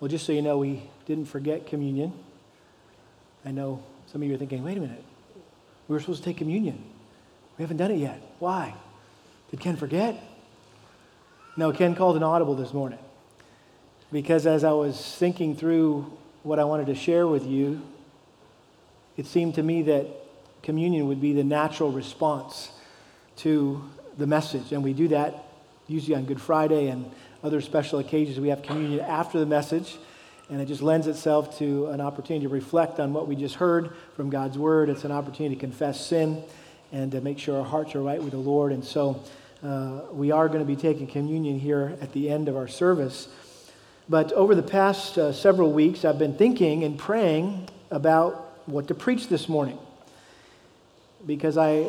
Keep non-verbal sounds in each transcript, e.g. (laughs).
Well, just so you know, we didn't forget communion. I know some of you are thinking, wait a minute, we were supposed to take communion. We haven't done it yet. Why? Did Ken forget? No, Ken called an audible this morning. Because as I was thinking through what I wanted to share with you, it seemed to me that communion would be the natural response to the message. And we do that usually on Good Friday and other special occasions. We have communion after the message, and it just lends itself to an opportunity to reflect on what we just heard from God's Word. It's an opportunity to confess sin and to make sure our hearts are right with the Lord. And so uh, we are going to be taking communion here at the end of our service. But over the past uh, several weeks, I've been thinking and praying about what to preach this morning because I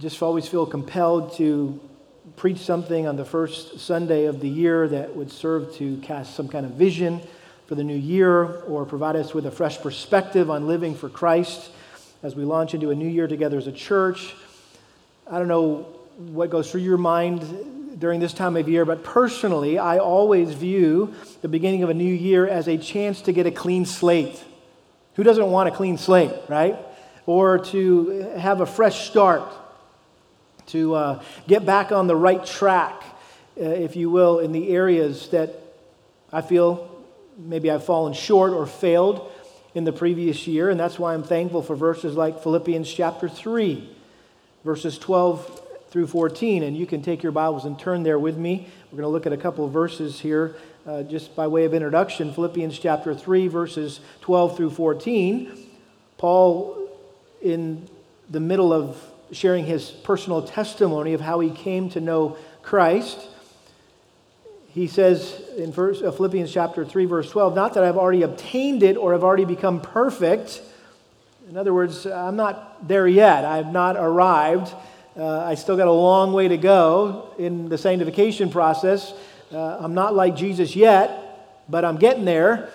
just always feel compelled to preach something on the first Sunday of the year that would serve to cast some kind of vision for the new year or provide us with a fresh perspective on living for Christ as we launch into a new year together as a church. I don't know what goes through your mind during this time of year, but personally, I always view the beginning of a new year as a chance to get a clean slate. Who doesn't want a clean slate, right? Or to have a fresh start to uh, get back on the right track, uh, if you will, in the areas that I feel maybe I've fallen short or failed in the previous year. And that's why I'm thankful for verses like Philippians chapter 3, verses 12 through 14. And you can take your Bibles and turn there with me. We're going to look at a couple of verses here uh, just by way of introduction. Philippians chapter 3, verses 12 through 14. Paul, in the middle of sharing his personal testimony of how he came to know Christ. He says in uh, Philippians chapter 3, verse 12, not that I've already obtained it or have already become perfect. In other words, I'm not there yet. I've not arrived. Uh, I still got a long way to go in the sanctification process. Uh, I'm not like Jesus yet, but I'm getting there.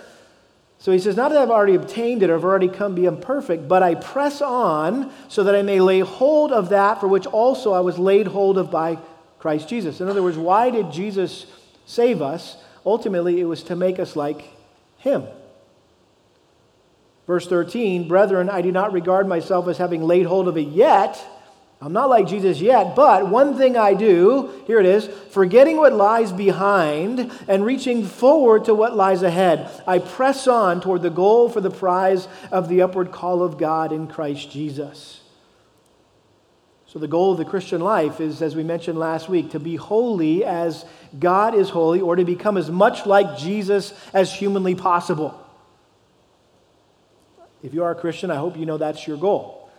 So he says, Not that I've already obtained it or have already come beyond perfect, but I press on so that I may lay hold of that for which also I was laid hold of by Christ Jesus. In other words, why did Jesus save us? Ultimately, it was to make us like him. Verse 13, Brethren, I do not regard myself as having laid hold of it yet I'm not like Jesus yet, but one thing I do, here it is, forgetting what lies behind and reaching forward to what lies ahead, I press on toward the goal for the prize of the upward call of God in Christ Jesus. So, the goal of the Christian life is, as we mentioned last week, to be holy as God is holy, or to become as much like Jesus as humanly possible. If you are a Christian, I hope you know that's your goal.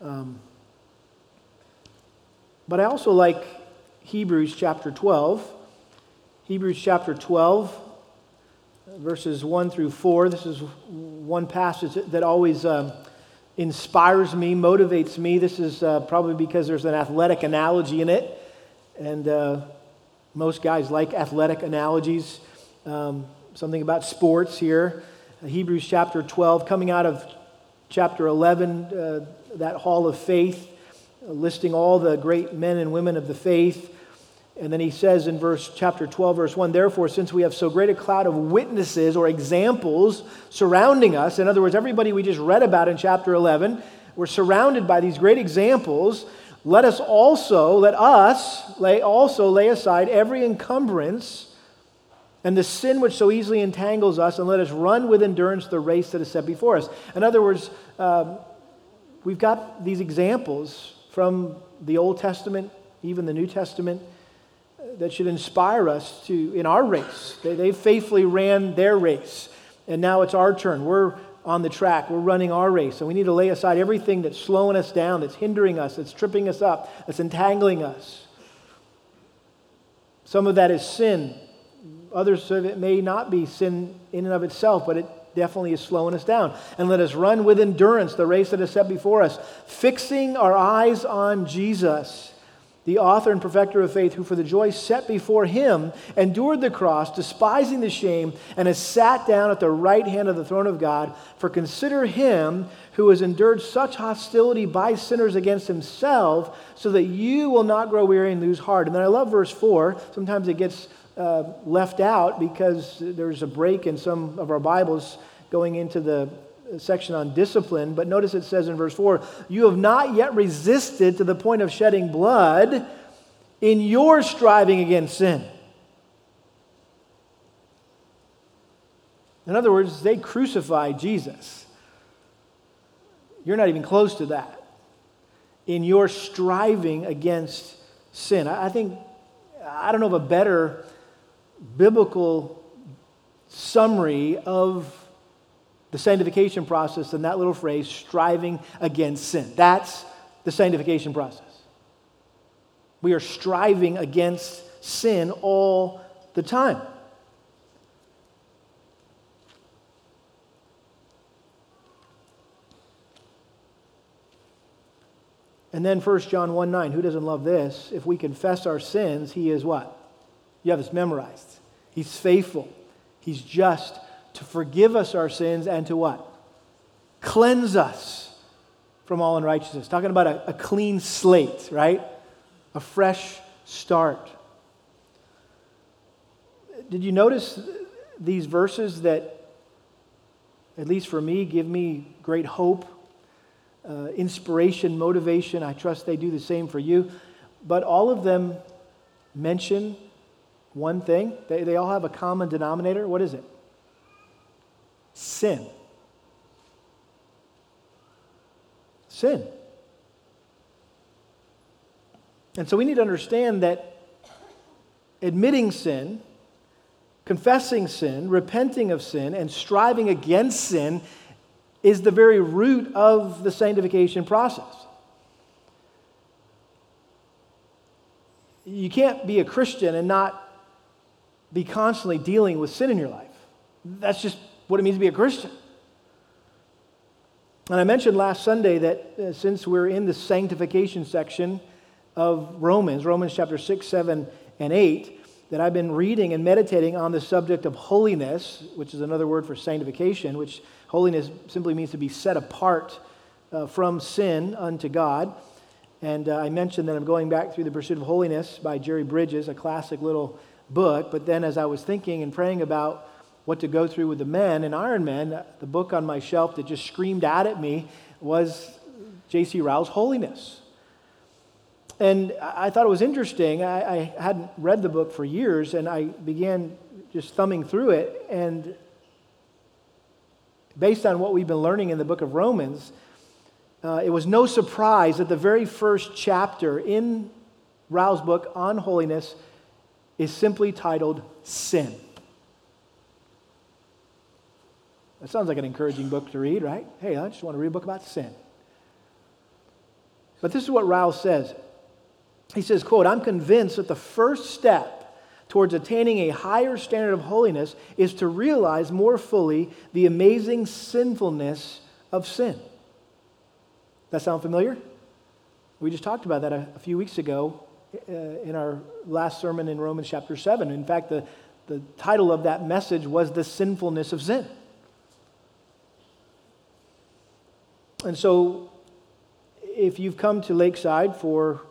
Um, but I also like Hebrews chapter 12. Hebrews chapter 12, verses 1 through 4. This is one passage that always uh, inspires me, motivates me. This is uh, probably because there's an athletic analogy in it. And uh, most guys like athletic analogies. Um, something about sports here. Hebrews chapter 12, coming out of chapter 11, uh, that hall of faith listing all the great men and women of the faith. And then he says in verse chapter 12 verse 1, therefore since we have so great a cloud of witnesses or examples surrounding us, in other words everybody we just read about in chapter 11, we're surrounded by these great examples, let us also let us lay also lay aside every encumbrance and the sin which so easily entangles us, and let us run with endurance the race that is set before us. In other words, um, we've got these examples from the Old Testament, even the New Testament, that should inspire us to, in our race. They, they faithfully ran their race, and now it's our turn. We're on the track, we're running our race, and we need to lay aside everything that's slowing us down, that's hindering us, that's tripping us up, that's entangling us. Some of that is sin. Others of it may not be sin in and of itself, but it definitely is slowing us down. And let us run with endurance the race that is set before us, fixing our eyes on Jesus, the author and perfecter of faith, who for the joy set before him endured the cross, despising the shame, and has sat down at the right hand of the throne of God. For consider him who has endured such hostility by sinners against himself, so that you will not grow weary and lose heart. And then I love verse 4. Sometimes it gets uh, left out because there's a break in some of our Bibles going into the section on discipline. But notice it says in verse 4 You have not yet resisted to the point of shedding blood in your striving against sin. In other words, they crucified Jesus. You're not even close to that in your striving against sin. I think, I don't know of a better biblical summary of the sanctification process than that little phrase, striving against sin. That's the sanctification process. We are striving against sin all the time. And then 1 John 1 9, who doesn't love this? If we confess our sins, he is what? You have this memorized. He's faithful. He's just to forgive us our sins and to what? Cleanse us from all unrighteousness. Talking about a, a clean slate, right? A fresh start. Did you notice these verses that, at least for me, give me great hope uh, inspiration, motivation. I trust they do the same for you. But all of them mention one thing. They, they all have a common denominator. What is it? Sin. Sin. And so we need to understand that admitting sin, confessing sin, repenting of sin, and striving against sin is the very root of the sanctification process. You can't be a Christian and not be constantly dealing with sin in your life. That's just what it means to be a Christian. And I mentioned last Sunday that uh, since we're in the sanctification section of Romans, Romans chapter 6, 7, and 8, that I've been reading and meditating on the subject of holiness, which is another word for sanctification, which Holiness simply means to be set apart uh, from sin unto God. And uh, I mentioned that I'm going back through The Pursuit of Holiness by Jerry Bridges, a classic little book. But then as I was thinking and praying about what to go through with the men and Iron Ironman, the book on my shelf that just screamed out at me was J.C. Ryle's Holiness. And I thought it was interesting. I, I hadn't read the book for years, and I began just thumbing through it. And based on what we've been learning in the book of Romans, uh, it was no surprise that the very first chapter in Ryle's book on holiness is simply titled Sin. That sounds like an encouraging book to read, right? Hey, I just want to read a book about sin. But this is what Ryle says. He says, quote, I'm convinced that the first step towards attaining a higher standard of holiness is to realize more fully the amazing sinfulness of sin. That sound familiar? We just talked about that a, a few weeks ago Uh, in our last sermon in Romans chapter 7. In fact, the, the title of that message was The Sinfulness of Sin. And so, if you've come to Lakeside for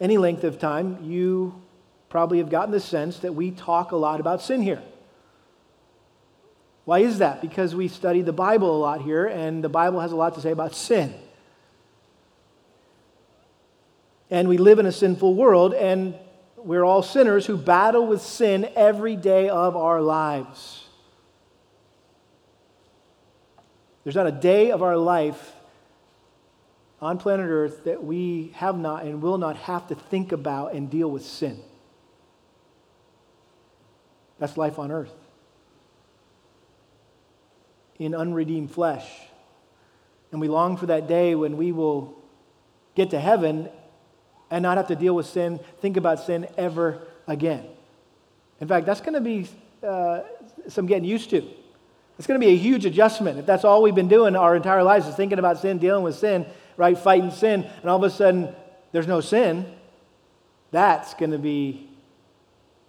any length of time, you probably have gotten the sense that we talk a lot about sin here. Why is that? Because we study the Bible a lot here, and the Bible has a lot to say about sin. And we live in a sinful world, and we're all sinners who battle with sin every day of our lives. There's not a day of our life on planet Earth that we have not and will not have to think about and deal with sin. That's life on earth. In unredeemed flesh. And we long for that day when we will get to heaven and not have to deal with sin, think about sin ever again. In fact, that's going to be uh, some getting used to. It's going to be a huge adjustment if that's all we've been doing our entire lives is thinking about sin, dealing with sin, right, fighting sin, and all of a sudden there's no sin. That's going to be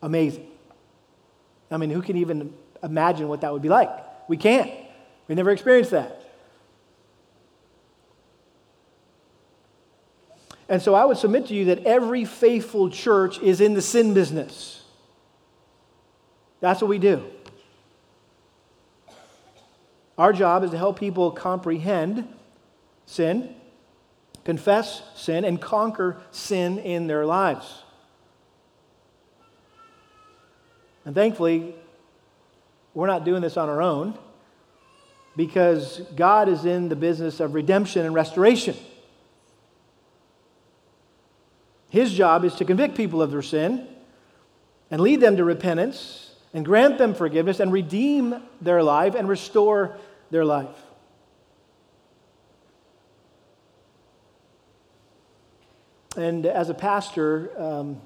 amazing. I mean, who can even imagine what that would be like? We can't. We never experienced that. And so I would submit to you that every faithful church is in the sin business. That's what we do. Our job is to help people comprehend sin, confess sin, and conquer sin in their lives. And thankfully, we're not doing this on our own because God is in the business of redemption and restoration. His job is to convict people of their sin and lead them to repentance and grant them forgiveness and redeem their life and restore their life. And as a pastor, um,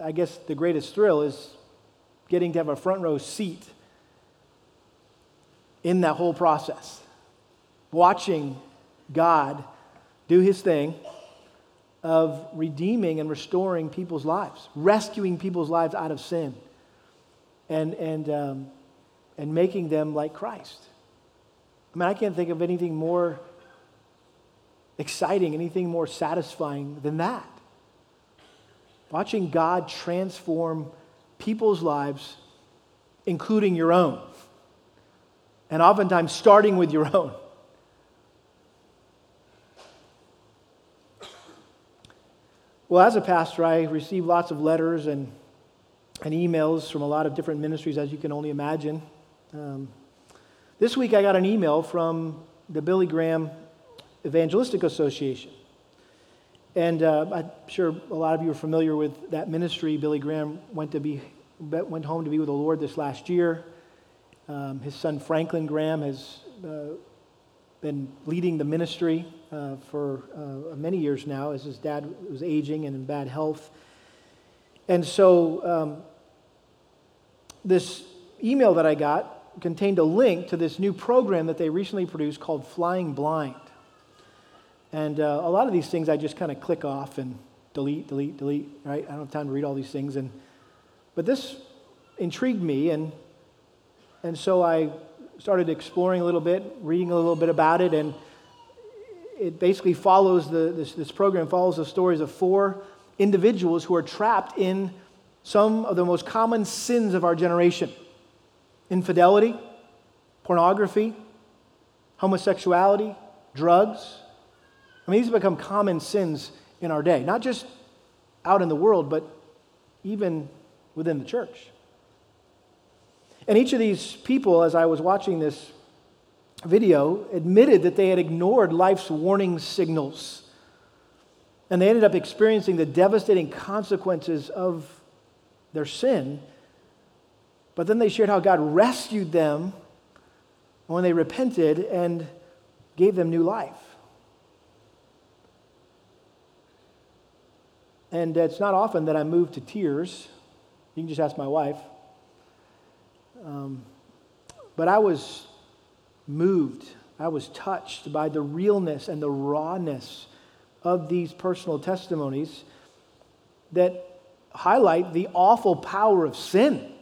I guess the greatest thrill is getting to have a front row seat in that whole process, watching God do his thing of redeeming and restoring people's lives, rescuing people's lives out of sin and, and, um, and making them like Christ. I mean, I can't think of anything more exciting, anything more satisfying than that. Watching God transform people's lives, including your own, and oftentimes starting with your own. Well, as a pastor, I receive lots of letters and and emails from a lot of different ministries, as you can only imagine. Um, this week, I got an email from the Billy Graham Evangelistic Association. And uh, I'm sure a lot of you are familiar with that ministry. Billy Graham went, to be, went home to be with the Lord this last year. Um, his son Franklin Graham has uh, been leading the ministry uh, for uh, many years now as his dad was aging and in bad health. And so um, this email that I got contained a link to this new program that they recently produced called Flying Blind. And uh, a lot of these things I just kind of click off and delete, delete, delete, right? I don't have time to read all these things. And, but this intrigued me, and, and so I started exploring a little bit, reading a little bit about it, and it basically follows the, this, this program follows the stories of four individuals who are trapped in some of the most common sins of our generation infidelity, pornography, homosexuality, drugs. I mean, these have become common sins in our day, not just out in the world, but even within the church. And each of these people, as I was watching this video, admitted that they had ignored life's warning signals and they ended up experiencing the devastating consequences of their sin. But then they shared how God rescued them when they repented and gave them new life. And it's not often that I'm moved to tears. You can just ask my wife. Um, but I was moved, I was touched by the realness and the rawness of these personal testimonies that highlight the awful power of sin.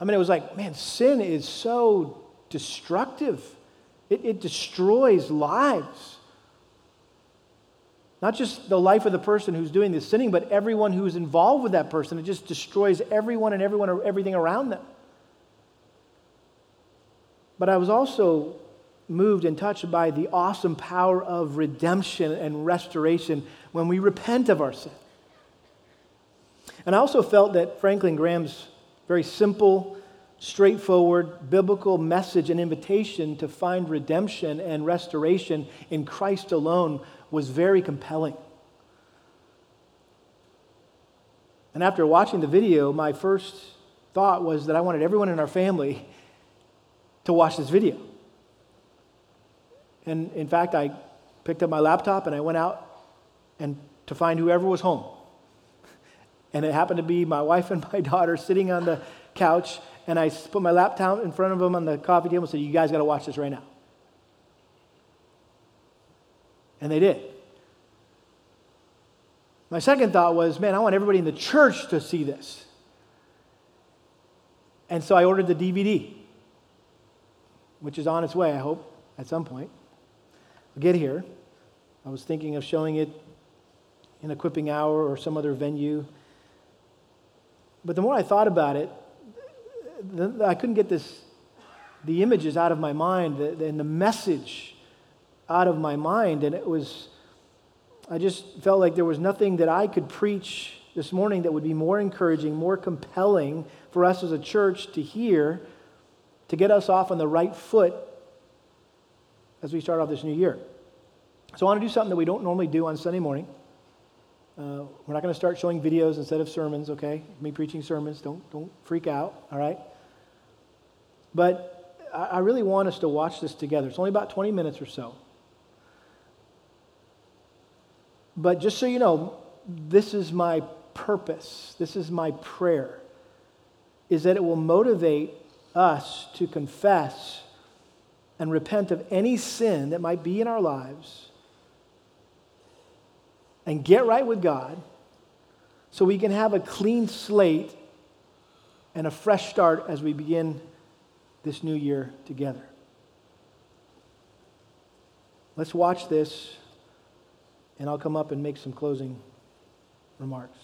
I mean, it was like, man, sin is so destructive, it, it destroys lives. Not just the life of the person who's doing the sinning, but everyone who's involved with that person. It just destroys everyone and everyone or everything around them. But I was also moved and touched by the awesome power of redemption and restoration when we repent of our sin. And I also felt that Franklin Graham's very simple, straightforward, biblical message and invitation to find redemption and restoration in Christ alone was very compelling. And after watching the video, my first thought was that I wanted everyone in our family (laughs) to watch this video. And in fact, I picked up my laptop and I went out and to find whoever was home. (laughs) And it happened to be my wife and (laughs) my daughter sitting on the couch, and I put my laptop in front of them on the coffee table and said, You guys got to watch this right now. And they did. My second thought was, Man, I want everybody in the church to see this. And so I ordered the DVD, which is on its way, I hope, at some point i get here. I was thinking of showing it in Equipping Hour or some other venue. But the more I thought about it, the, I couldn't get this, the images out of my mind the, and the message out of my mind. And it was, I just felt like there was nothing that I could preach this morning that would be more encouraging, more compelling for us as a church to hear to get us off on the right foot as we start off this new year. So I want to do something that we don't normally do on Sunday morning. Uh, we're not going to start showing videos instead of sermons, okay? Me preaching sermons, don't, don't freak out, all right? But I, I really want us to watch this together. It's only about 20 minutes or so. But just so you know, this is my purpose, this is my prayer, is that it will motivate us to confess and repent of any sin that might be in our lives and get right with God so we can have a clean slate and a fresh start as we begin this new year together. Let's watch this, and I'll come up and make some closing remarks.